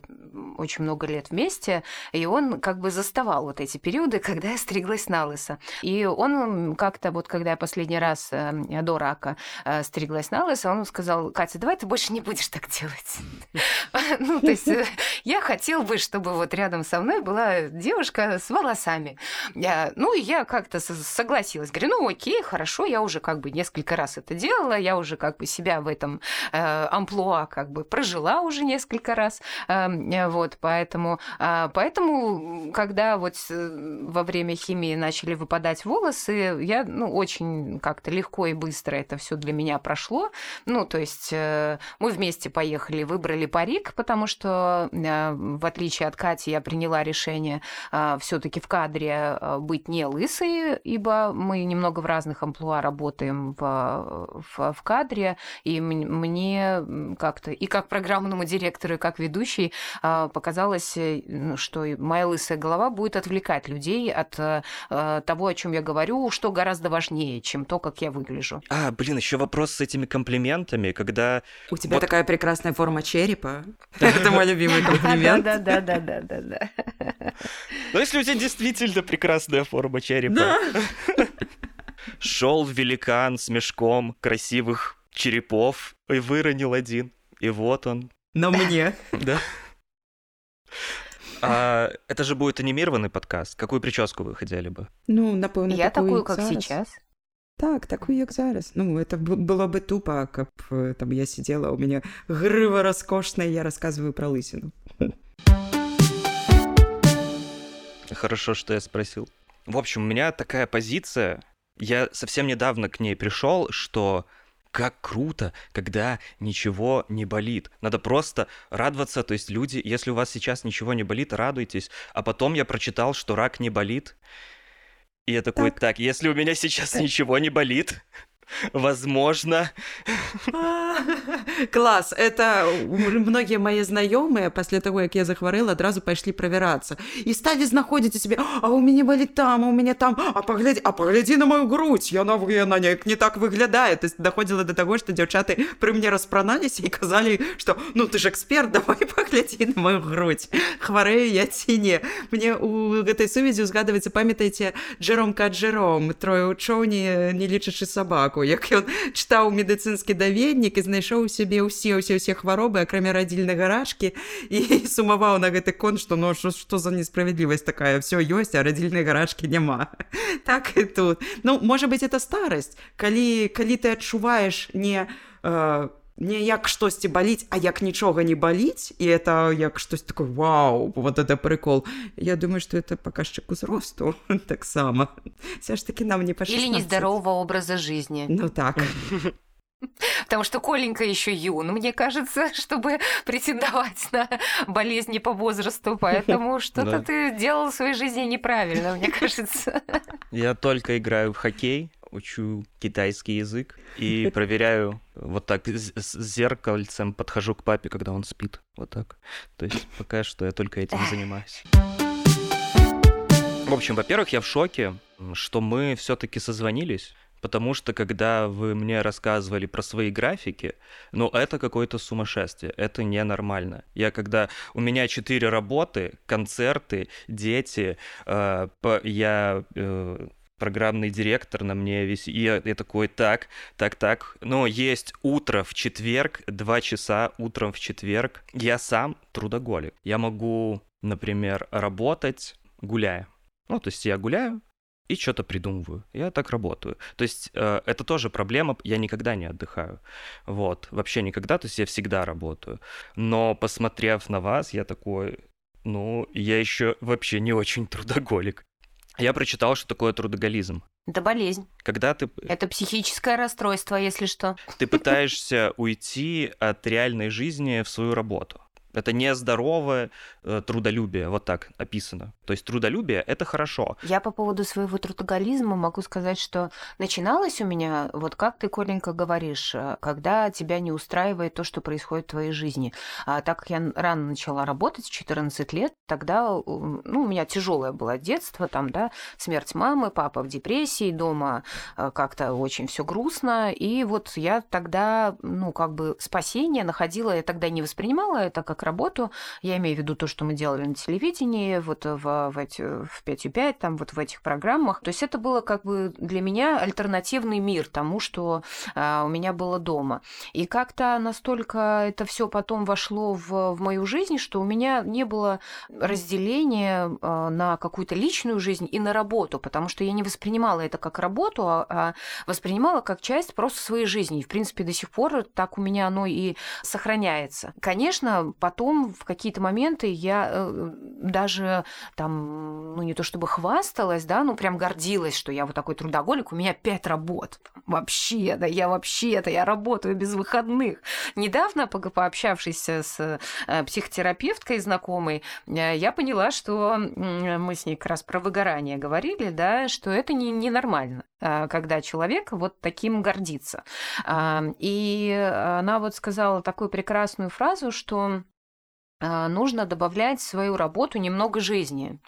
очень много лет вместе, и он как бы заставал вот эти периоды, когда я стриглась на лысо. И он как-то вот, когда я последний раз э, до рака стриглась на лысо, он сказал, Катя, давай ты больше не будешь так делать. Ну, то есть я хотел бы, чтобы вот рядом со мной была девушка с волосами. Ну, я как-то согласилась. Говорю, ну, окей, хорошо, я уже как бы несколько раз это делала, я уже как бы себя в этом амплуа как бы прожила уже несколько раз. Вот, поэтому, поэтому когда вот во время химии начали выпадать волосы, я, ну, очень как-то легко и быстро это все для меня прошло. Ну, то есть э, мы вместе поехали, выбрали парик, потому что, э, в отличие от Кати, я приняла решение э, все-таки в кадре быть не лысой, ибо мы немного в разных амплуа работаем в, в, в кадре, и мне как-то и как программному директору, и как ведущей показалось, что моя лысая голова будет отвлекать людей от того, о чем я говорю, что гораздо важнее, чем то, как я выгляжу. А, блин, еще вопрос с этими комплиментами, когда... У тебя вот... такая прекрасная форма черепа. Это мой любимый комплимент. Да-да-да-да-да-да. Ну, если у тебя действительно прекрасная форма черепа. Шел великан с мешком красивых черепов и выронил один. И вот он. На мне. Да. А, это же будет анимированный подкаст. Какую прическу вы хотели бы? Ну, напевно, Я такую, как сейчас. Так, такую, як зараз. Ну, это было бы тупо, как там я сидела, у меня грыва роскошная, я рассказываю про лысину. Хорошо, что я спросил. В общем, у меня такая позиция, я совсем недавно к ней пришел, что как круто, когда ничего не болит. Надо просто радоваться, то есть люди, если у вас сейчас ничего не болит, радуйтесь. А потом я прочитал, что рак не болит. И я такой, так, так если у меня сейчас ничего не болит, возможно. Класс, это многие мои знакомые после того, как я захворела, одразу пошли проверяться. И стали знаходити себе, а у меня болит там, а у меня там, а погляди, а погляди на мою грудь, я на, я на ней не так выглядаю. То есть доходило до того, что девчата при мне распранались и сказали, что ну ты же эксперт, давай погляди на мою грудь. Хварею я ці не. Мне у этой сувязі згадываецца, памятаеце, Джером Каджером, трое у чоўні, не лічачы сабаку, Як ён чытаў медыцынскі даведнік і знайшоў сябе ўсе ўсе ўсе хваробы акрамя радзільнай гарашкі і сумаваў на гэты кон што ну што, што за несправядлівасць такая? Все ёсць а радзільнай гарашкі няма. Так і тут. Ну можа быть это старасць. Калі калі ты адчуваеш не э, не як штосьці баліць а як нічога не баліць і это як штось такое вау вот это прикол я думаю что это паказчык узросту таксама все ж таки нам не пошли или нездорового образа жизни ну так Потому что Коленька еще юн, мне кажется, чтобы претендовать на болезни по возрасту. Поэтому что-то ты делал в своей жизни неправильно, мне кажется. Я только играю в хоккей, учу китайский язык и проверяю вот так с зеркальцем, подхожу к папе, когда он спит. Вот так. То есть пока что я только этим занимаюсь. В общем, во-первых, я в шоке, что мы все-таки созвонились. Потому что когда вы мне рассказывали про свои графики, ну это какое-то сумасшествие, это ненормально. Я когда у меня четыре работы, концерты, дети, э, я э, программный директор на мне весь, и я, я такой, так, так, так, но есть утро в четверг, два часа утром в четверг, я сам трудоголик. Я могу, например, работать, гуляя. Ну, то есть я гуляю, и что-то придумываю. Я так работаю. То есть э, это тоже проблема, я никогда не отдыхаю. Вот, вообще никогда, то есть я всегда работаю. Но посмотрев на вас, я такой, ну, я еще вообще не очень трудоголик. Я прочитал, что такое трудоголизм. Это болезнь. Когда ты... Это психическое расстройство, если что. Ты пытаешься уйти от реальной жизни в свою работу. Это нездоровое э, трудолюбие, вот так описано. То есть трудолюбие — это хорошо. Я по поводу своего трудоголизма могу сказать, что начиналось у меня, вот как ты, Коленька, говоришь, э, когда тебя не устраивает то, что происходит в твоей жизни. А так как я рано начала работать, в 14 лет, тогда ну, у меня тяжелое было детство, там, да, смерть мамы, папа в депрессии, дома э, как-то очень все грустно. И вот я тогда, ну, как бы спасение находила, я тогда не воспринимала это как как работу. Я имею в виду то, что мы делали на телевидении, вот в, в, эти, в 5.5, там вот в этих программах. То есть это было как бы для меня альтернативный мир тому, что а, у меня было дома. И как-то настолько это все потом вошло в, в мою жизнь, что у меня не было разделения а, на какую-то личную жизнь и на работу, потому что я не воспринимала это как работу, а, а воспринимала как часть просто своей жизни. И, в принципе, до сих пор так у меня оно и сохраняется. Конечно, потом в какие-то моменты я э, даже там, ну не то чтобы хвасталась, да, ну прям гордилась, что я вот такой трудоголик, у меня пять работ. Вообще, да, я вообще-то, я работаю без выходных. Недавно, пообщавшись с э, психотерапевткой знакомой, э, я поняла, что мы с ней как раз про выгорание говорили, да, что это не, ненормально, когда человек вот таким гордится. И она вот сказала такую прекрасную фразу, что нужно добавлять в свою работу немного жизни,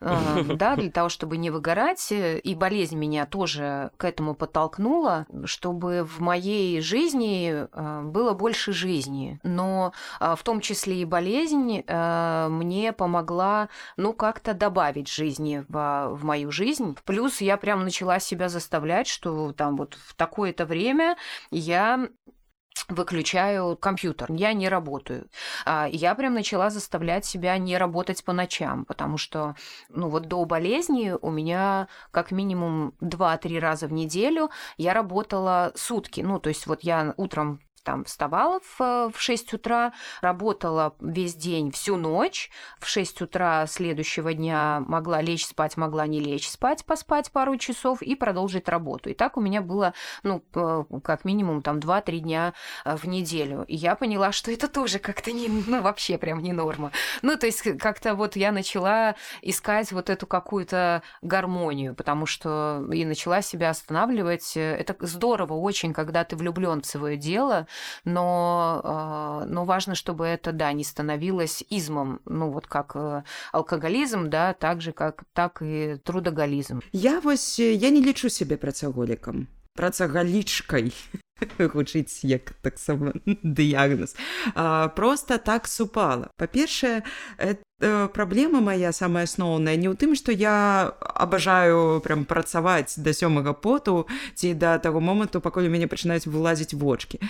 а, да, для того, чтобы не выгорать. И болезнь меня тоже к этому подтолкнула, чтобы в моей жизни а, было больше жизни. Но в том числе и болезнь мне помогла, ну, как-то добавить жизни в, в мою жизнь. Плюс я прям начала себя заставлять, что там вот в такое-то время я выключаю компьютер, я не работаю. А, я прям начала заставлять себя не работать по ночам, потому что, ну вот до болезни у меня как минимум 2-3 раза в неделю я работала сутки. Ну, то есть вот я утром там вставала в, в 6 утра, работала весь день, всю ночь. В 6 утра следующего дня могла лечь спать, могла не лечь спать, поспать пару часов и продолжить работу. И так у меня было, ну, как минимум там 2-3 дня э, в неделю. И я поняла, что это тоже как-то не, ну, вообще прям не норма. Ну, то есть как-то вот я начала искать вот эту какую-то гармонию, потому что и начала себя останавливать. Это здорово очень, когда ты влюблен в свое дело, но, а, но важно, чтобы это, да, не становилось измом, ну вот как э, алкоголизм, да, так же, как, так и трудоголизм. Я вось, я не лічу себе працаголиком працагалічкай гучыць як таксама дыягноз просто так супала па-першае Э, праблема моя самая асноўная не ў тым што я абажаю прям працаваць да сёмага поту ці да таго моманту пакуль у мяне пачынаюць вылазіць вочки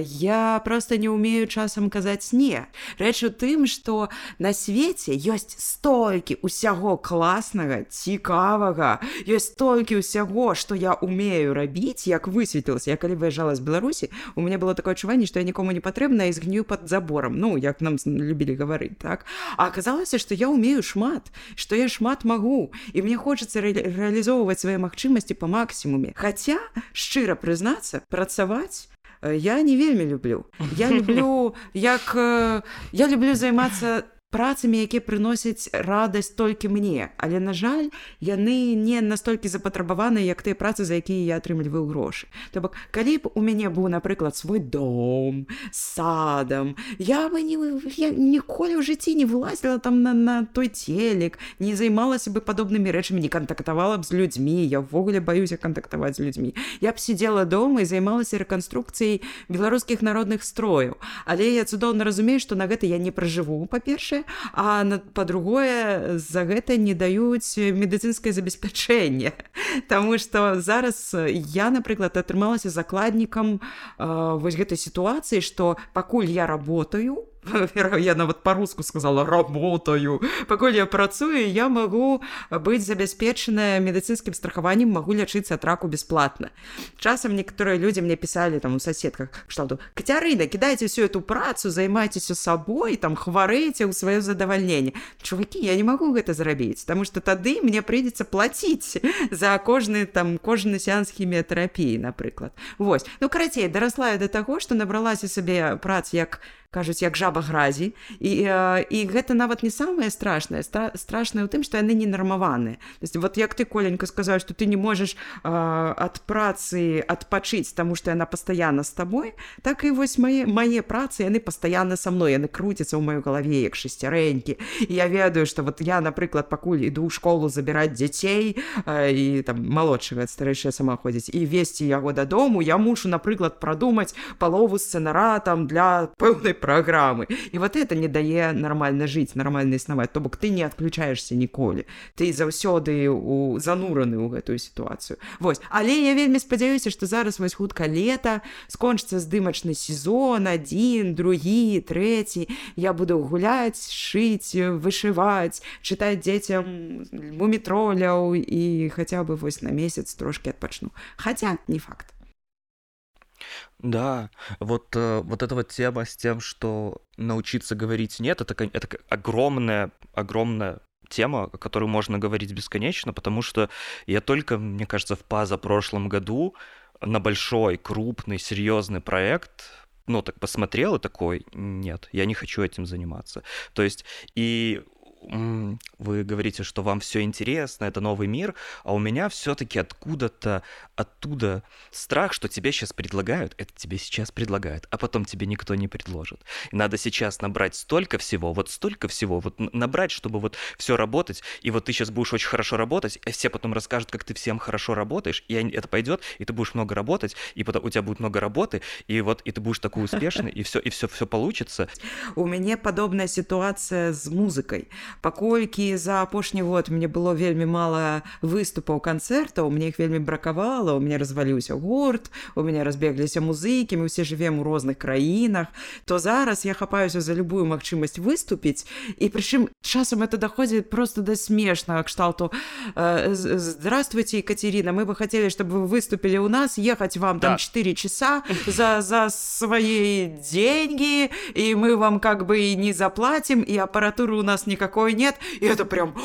я просто не умею часам казаць не рэч у тым што на свеце ёсць столькі усяго класнага цікавага ёсць столькі ўсяго што я умею рабіць як высветлілася я калі выязджала з беларусі у меня было такое адчуванне што я нікому не патрэбна і згню под забором ну як нам любілі гаварыць так? А аказалася что я умею шмат что я шмат могу і мне хочется ре реалізоўваць свае магчымасці по максімуме хотя шчыра прызнацца працаваць я не вельмі люблю я люблю як я люблю займацца працамі якія прыносяць радасць толькі мне. Але на жаль яны не настолькі запатрабаваны як тыя працы за якія я атрымліваю грошы. То бок калі б у мяне быў напрыклад свой дом садам я бы не я ніколі ў жыцці не вылазіла там на, на той телек не займалася бы падобнымі рэчамі не кантактавала б з людзьмі. Я ўвогуле баюся кантактаваць з людзьмі. Я б сидела дома і займалася рэканструкцыяй беларускіх народных строяў. Але я цудоўна разумею што на гэта я не пражыву па-першае а па-другое за гэта не даюць медыцынскае забеспячэнне. Таму што зараз я напрыклад атрымалася закладнікам вось гэтай сітуацыі што пакуль я работаю я нават по-руску сказала работаю пакуль я працую я могу быць забяспечаная медыцынскім страхаваннем могу лячыцца ад раку бесплатно часам некаторыя людзі мне писали там у соседках штату кацярына кидайте всю эту працу займайтеся сабой там хварэйце ў сваё задавальненне чувакі я не могу гэта зрабіць потому что тады мне прыйдзецца платіць за кожны там кожны сеанс хіміятэрапіі напрыклад Вось ну карацей дарасла я до таго что набралася сабе прац як кажуць як жаба гразі. І, і гэта нават не самае страшнае. Стра страшнае ў тым што яны не нармаваны вот як ты коленька сказаў што ты не можаш ад працы адпачыць таму што яна пастаянна з табой так і вось мае мае працы яны пастаянна са мной. Яны круцяцца ў маёй галаве як шасцярэнькі. Я ведаю што вот я напрыклад пакуль іду ў школу забіраць дзяцей і там малодшага старэйшая сама ходзіць. І весці яго дадому я мушу напрыклад прадумаць палову сцэнара там для пэўнай праграмы і вот это не дае нармальна жыць нармальна існаваць то бок ты не адключаешься ніколі ты заўсёды у занураны ў гэтую сітуацыю Вось але я вельмі спадзяюся што зараз вось хутка лета скончыцца здымачны сезон адзін другі трэці. Я буду гуляць шыць вышываць чытаць дзецям мумітроляў і хаця бы вось на месяц трошки адпачну. Хаця не факт Да, вот, э, вот эта вот тема с тем, что научиться говорить нет, это, это огромная, огромная тема, о которой можно говорить бесконечно, потому что я только, мне кажется, в позапрошлом году на большой, крупный, серьезный проект ну, так посмотрел и такой, нет, я не хочу этим заниматься. То есть, и вы говорите, что вам все интересно, это новый мир, а у меня все-таки откуда-то оттуда страх, что тебе сейчас предлагают, это тебе сейчас предлагают, а потом тебе никто не предложит. И надо сейчас набрать столько всего, вот столько всего, вот набрать, чтобы вот все работать, и вот ты сейчас будешь очень хорошо работать, и все потом расскажут, как ты всем хорошо работаешь, и это пойдет, и ты будешь много работать, и потом у тебя будет много работы, и вот и ты будешь такой успешный, и все, и все, все получится. У меня подобная ситуация с музыкой паколькі за апошні год мне было вельмі мала выступаў канцэртаў мне іх вельмі бракавала у меня разваліўся гурт у меня разбегліся музыкі мы усе жывем у розных краінах то зараз я хапаюся за любую магчымасць выступіць і прычым часам это доходит просто да смешнага кшталту э, здравствуйте екатерина мы бы хотели чтобы вы выступили у нас ехать вам там да. 4 часа за за свои деньги и мы вам как бы и не заплатим и аппаратуры у нас никакой такой нет, и это прям,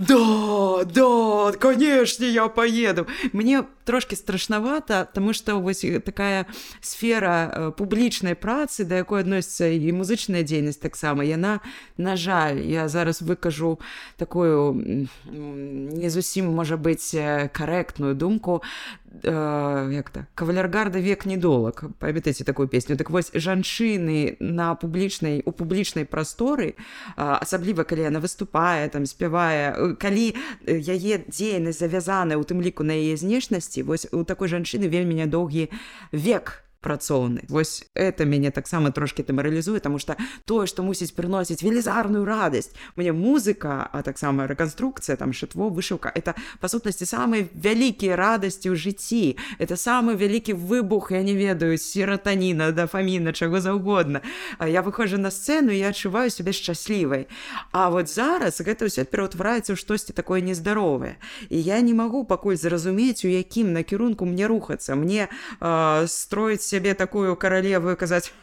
да, да, конечно, я поеду. Мне трошки страшновато, потому что вось такая сфера э, публічнай працы, да якой адносіцца і музычная дзейнасць таксама яна на жаль, я зараз выкажу такую не зусім можа быць карэктную думку э, як-то кавалергарда век недолаг памятаеце такую песню? Так вось жанчыны на публічнай у публічнай прасторы асабліва калі яна выступае там спявае калі яе дзейнасць завязаная у тым ліку на яе знешнасці вось у такой жанчыны вельмі нядоўгі век працоўны вось это мяне таксама трошки тэмаралізуе тому что тое что мусіць прыносіць велізарную радасць мне музыка а таксама рэканструкцыя там шытво вышыўка это па сутнасці самыя вялікія радасці ў жыцці это самы вялікі выбух я не ведаю сератаніна дафаміна чаго заўгодна а я выходжу на сцэну я адчуваю сябе шчаслівай а вот зараз гэта ўсё пераўтвараецца ў штосьці такое нездаровае і я не магу пакуль зразумець у якім накірунку мне рухацца мне э, строіць себе такую королеву и сказать,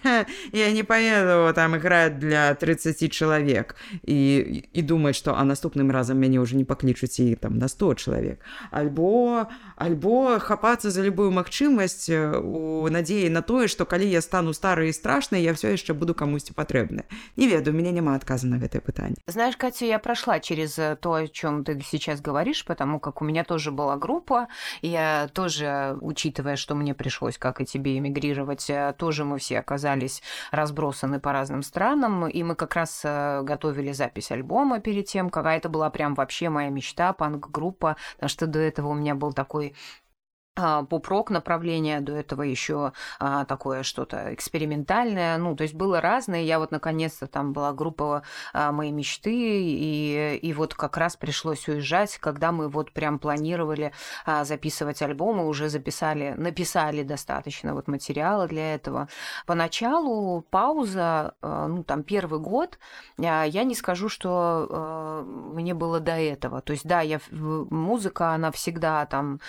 я не поеду там играть для 30 человек и, и думать, что а наступным разом меня уже не покличут и там на 100 человек. Альбо, альбо хапаться за любую магчымасць э, у надеі на тое, что калі я стану старой и страшной, я все еще буду кому-то потребна. Не веду, у меня нема отказа на это питание. Знаешь, Катя, я прошла через э, то, о чем ты сейчас говоришь, потому как у меня тоже была группа, я тоже, учитывая, что мне пришлось, как и тебе, иммигрировать, мигрировать, э, тоже мы все оказались разбросаны по разным странам, и мы как раз э, готовили запись альбома перед тем, какая это была прям вообще моя мечта, панк-группа, потому что до этого у меня был такой а, поп-рок направление, до этого еще а, такое что-то экспериментальное, ну, то есть было разное, я вот наконец-то там была группа а, моей мечты, и, и вот как раз пришлось уезжать, когда мы вот прям планировали а, записывать альбом, мы уже записали, написали достаточно вот материала для этого. Поначалу пауза, а, ну, там первый год, а, я не скажу, что а, мне было до этого, то есть да, я, музыка, она всегда там,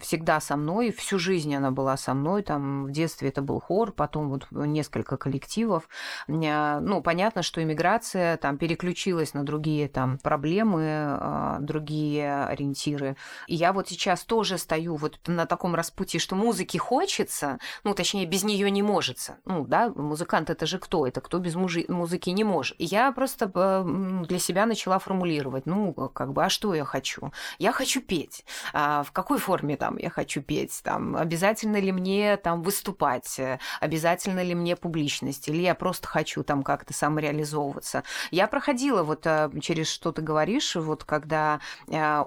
всегда со мной, всю жизнь она была со мной, там в детстве это был хор, потом вот несколько коллективов. Ну, понятно, что иммиграция там переключилась на другие там проблемы, а, другие ориентиры. И я вот сейчас тоже стою вот на таком распутье, что музыки хочется, ну, точнее, без нее не может. Ну, да, музыкант это же кто? Это кто без мужи- музыки не может. Я просто э, для себя начала формулировать, ну, как бы, а что я хочу? Я хочу петь. А в какой форме там я хочу? Хочу петь, там, обязательно ли мне там выступать, обязательно ли мне публичность, или я просто хочу там как-то самореализовываться. Я проходила вот через что ты говоришь, вот когда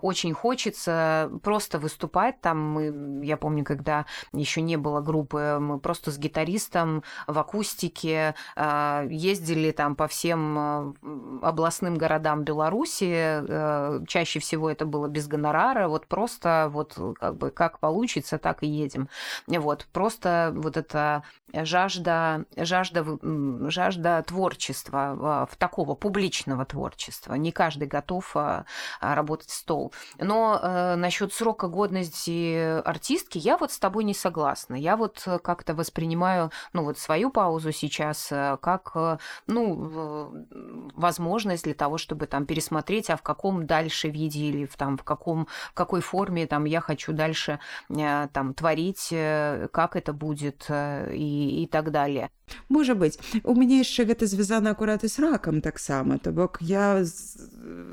очень хочется просто выступать, там мы, я помню, когда еще не было группы, мы просто с гитаристом в акустике ездили там по всем областным городам Беларуси, чаще всего это было без гонорара, вот просто вот как бы как получится, так и едем. Вот, просто вот эта жажда, жажда, жажда творчества, а, в такого публичного творчества. Не каждый готов а, а, работать в стол. Но э, насчет срока годности артистки я вот с тобой не согласна. Я вот как-то воспринимаю, ну вот свою паузу сейчас э, как, э, ну, возможность для того, чтобы там пересмотреть, а в каком дальше виде или в, там, в, каком, какой форме там я хочу дальше там творить, как это будет и і так далее. Можа быть. У мяне яшчэ гэта звязана акурат і з ракам таксама то бок я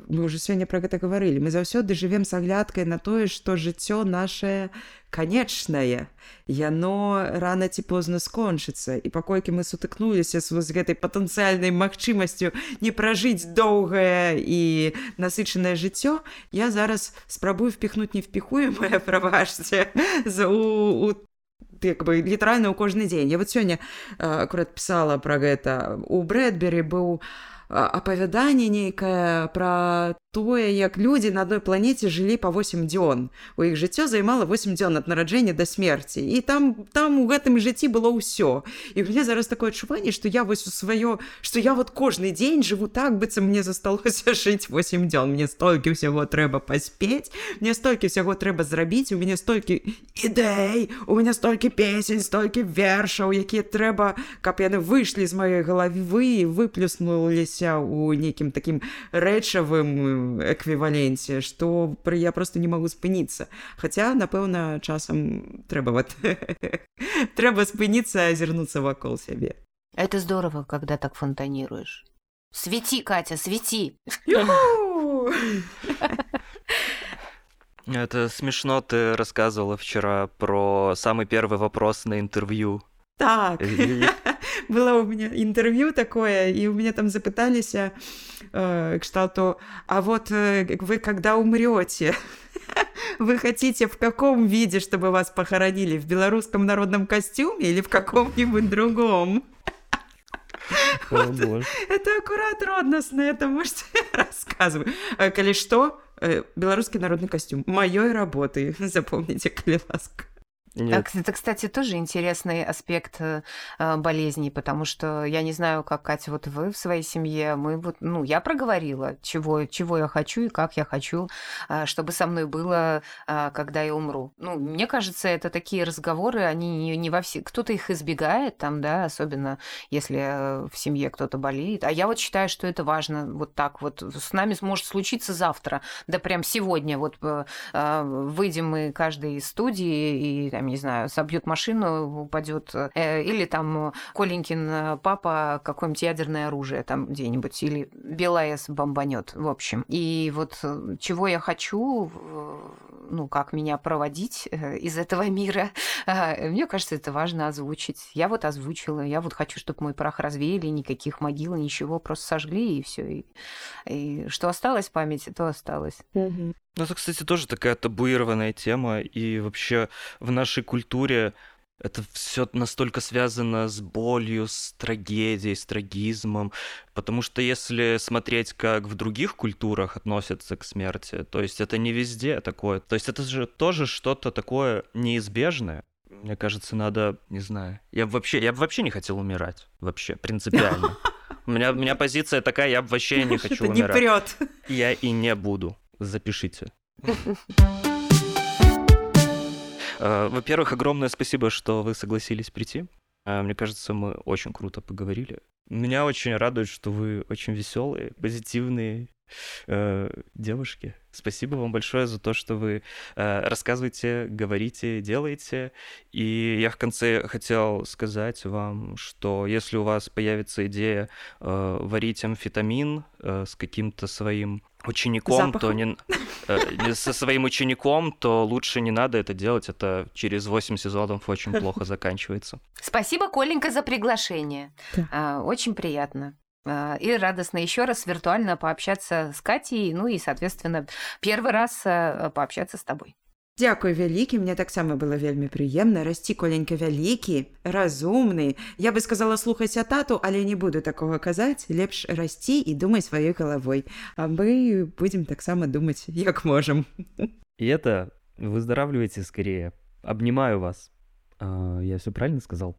мы уже сёння про гэта гаварылі мы заўсёды жывем с аглядкай на тое што жыццё наше канечнае яно рано ці позна скончыцца. І паколькі мы сутыкнуліся з вось гэтай патэнцыяльнай магчымасцю не пражыць доўгае і насычанае жыццё я зараз спрабую впихнуть невпіхуемое праважце за у, у як бы літаральна ў кожны дзень. Я вот сёння акурат пісала пра гэта. У брэдберы быў апавяданне нейкае пра тое як людзі на адной планеце жылі па 8 дзён у іх жыццё займала 8 дзён ад нараджэння да смерці і там там у гэтым жыцці было ўсё і мне зараз такое адчуванне што я вось у сваё што я вот кожны дзень жыву так быццам мне засталося жыць 8 дзён мне столькі ўсяго трэба паспець мне столькі ўсяго трэба зрабіць у мяне столькі ідэй у меня столькі песень столькі вершаў якія трэба каб яны выйшлі з маёй галавы выплюснуліся ў нейкім такім рэчавым эквіваленце што пры я просто не магу спыніцца хаця напэўна часам трэба вот трэба спыніцца азірнуцца вакол сябе это здорово когда так фонтанируешь свети катя свети это смешно ты рассказывала вчера про самый первый вопрос на интервью так было у меня интервью такое и у меня там запыталіся э, кшталту а вот э, вы когда умрете вы хотите в каком виде чтобы вас похоронили? В белорусском народном костюме или в каком-нибудь другом? Это аккурат родностно это можете рассказывать э, коли что э, белорусский народный костюм моей работы запомните коли ласка нет. Это, кстати, тоже интересный аспект э, а, болезни, потому что я не знаю, как Катя, вот вы в своей семье, мы вот, ну, я проговорила, чего, чего я хочу и как я хочу, э, чтобы со мной было, э, когда я умру. Ну, мне кажется, это такие разговоры, они не, не во все, кто-то их избегает там, да, особенно если в семье кто-то болеет. А я вот считаю, что это важно, вот так вот. С нами может случиться завтра, да прям сегодня, вот э, выйдем мы каждый из студии и там, не знаю, собьет машину, упадет, э, или там Коленькин э, папа какое-нибудь ядерное оружие там где-нибудь, или БелАЭС бомбанет, в общем. И вот э, чего я хочу, ну, как меня проводить из этого мира, мне кажется, это важно озвучить. Я вот озвучила, я вот хочу, чтобы мой прах развеяли, никаких могил, ничего, просто сожгли, и все. И, и что осталось в памяти, то осталось. Угу. Ну, это, кстати, тоже такая табуированная тема, и вообще в нашей культуре это все настолько связано с болью, с трагедией, с трагизмом, потому что если смотреть, как в других культурах относятся к смерти, то есть это не везде такое, то есть это же тоже что-то такое неизбежное. Мне кажется, надо, не знаю, я бы вообще, я бы вообще не хотел умирать, вообще, принципиально. У меня, у меня позиция такая, я бы вообще не хочу умирать. не прет. Я и не буду запишите. Э, во-первых, огромное спасибо, что вы согласились прийти. Э, мне кажется, мы очень круто поговорили. Меня очень радует, что вы очень веселые, позитивные э, девушки. Спасибо вам большое за то, что вы э, рассказываете, говорите, делаете. И я в конце хотел сказать вам, что если у вас появится идея варить амфетамин с каким-то своим учеником, Запахом. то не... э, со своим учеником, то лучше не надо это делать. Это через 8 сезонов очень плохо заканчивается. Спасибо, Коленька, за приглашение. Да. А, очень приятно. А, И радостно еще раз виртуально пообщаться с Катей, ну и, соответственно, первый раз а, пообщаться с тобой. Дзякуй вялікі мне таксама было вельмі прыемна расці коленька вялікі разумны я бы сказала слухайся тату але не буду такого казаць лепш расці і думай сваёй галавой а мы будзем таксама думаць як можам И это выздоравливайте скорее. Обнимаю вас. А, Я все правильно сказал?